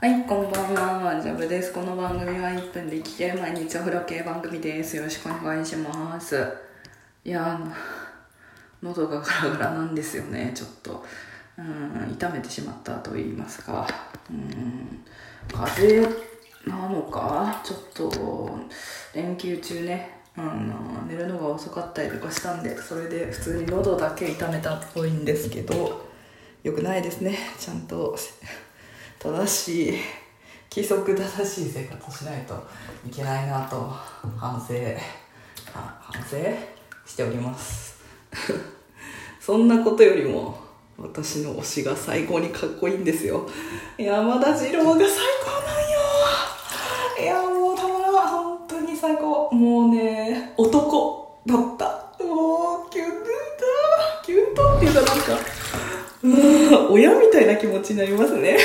はい、こんばんは。ジャブです。この番組は1分で聞ける毎日お風呂系番組です。よろしくお願いします。いや、喉がガラガラなんですよね、ちょっと。うん、痛めてしまったと言いますか。うん、風邪なのか？ちょっと、連休中ね、あの寝るのが遅かったりとかしたんで、それで普通に喉だけ痛めたっぽいんですけど、よくないですね。ちゃんと正しい規則正しい生活をしないといけないなと反省あ反省しております。そんなことよりも私の推しが最高にかっこいいんですよ。山田次郎が最高なんよ。いやもうたまらん。本当に最高。もうね男だった。もうキュンとキュンとっていうかなんかうん親みたいな気持ちになりますね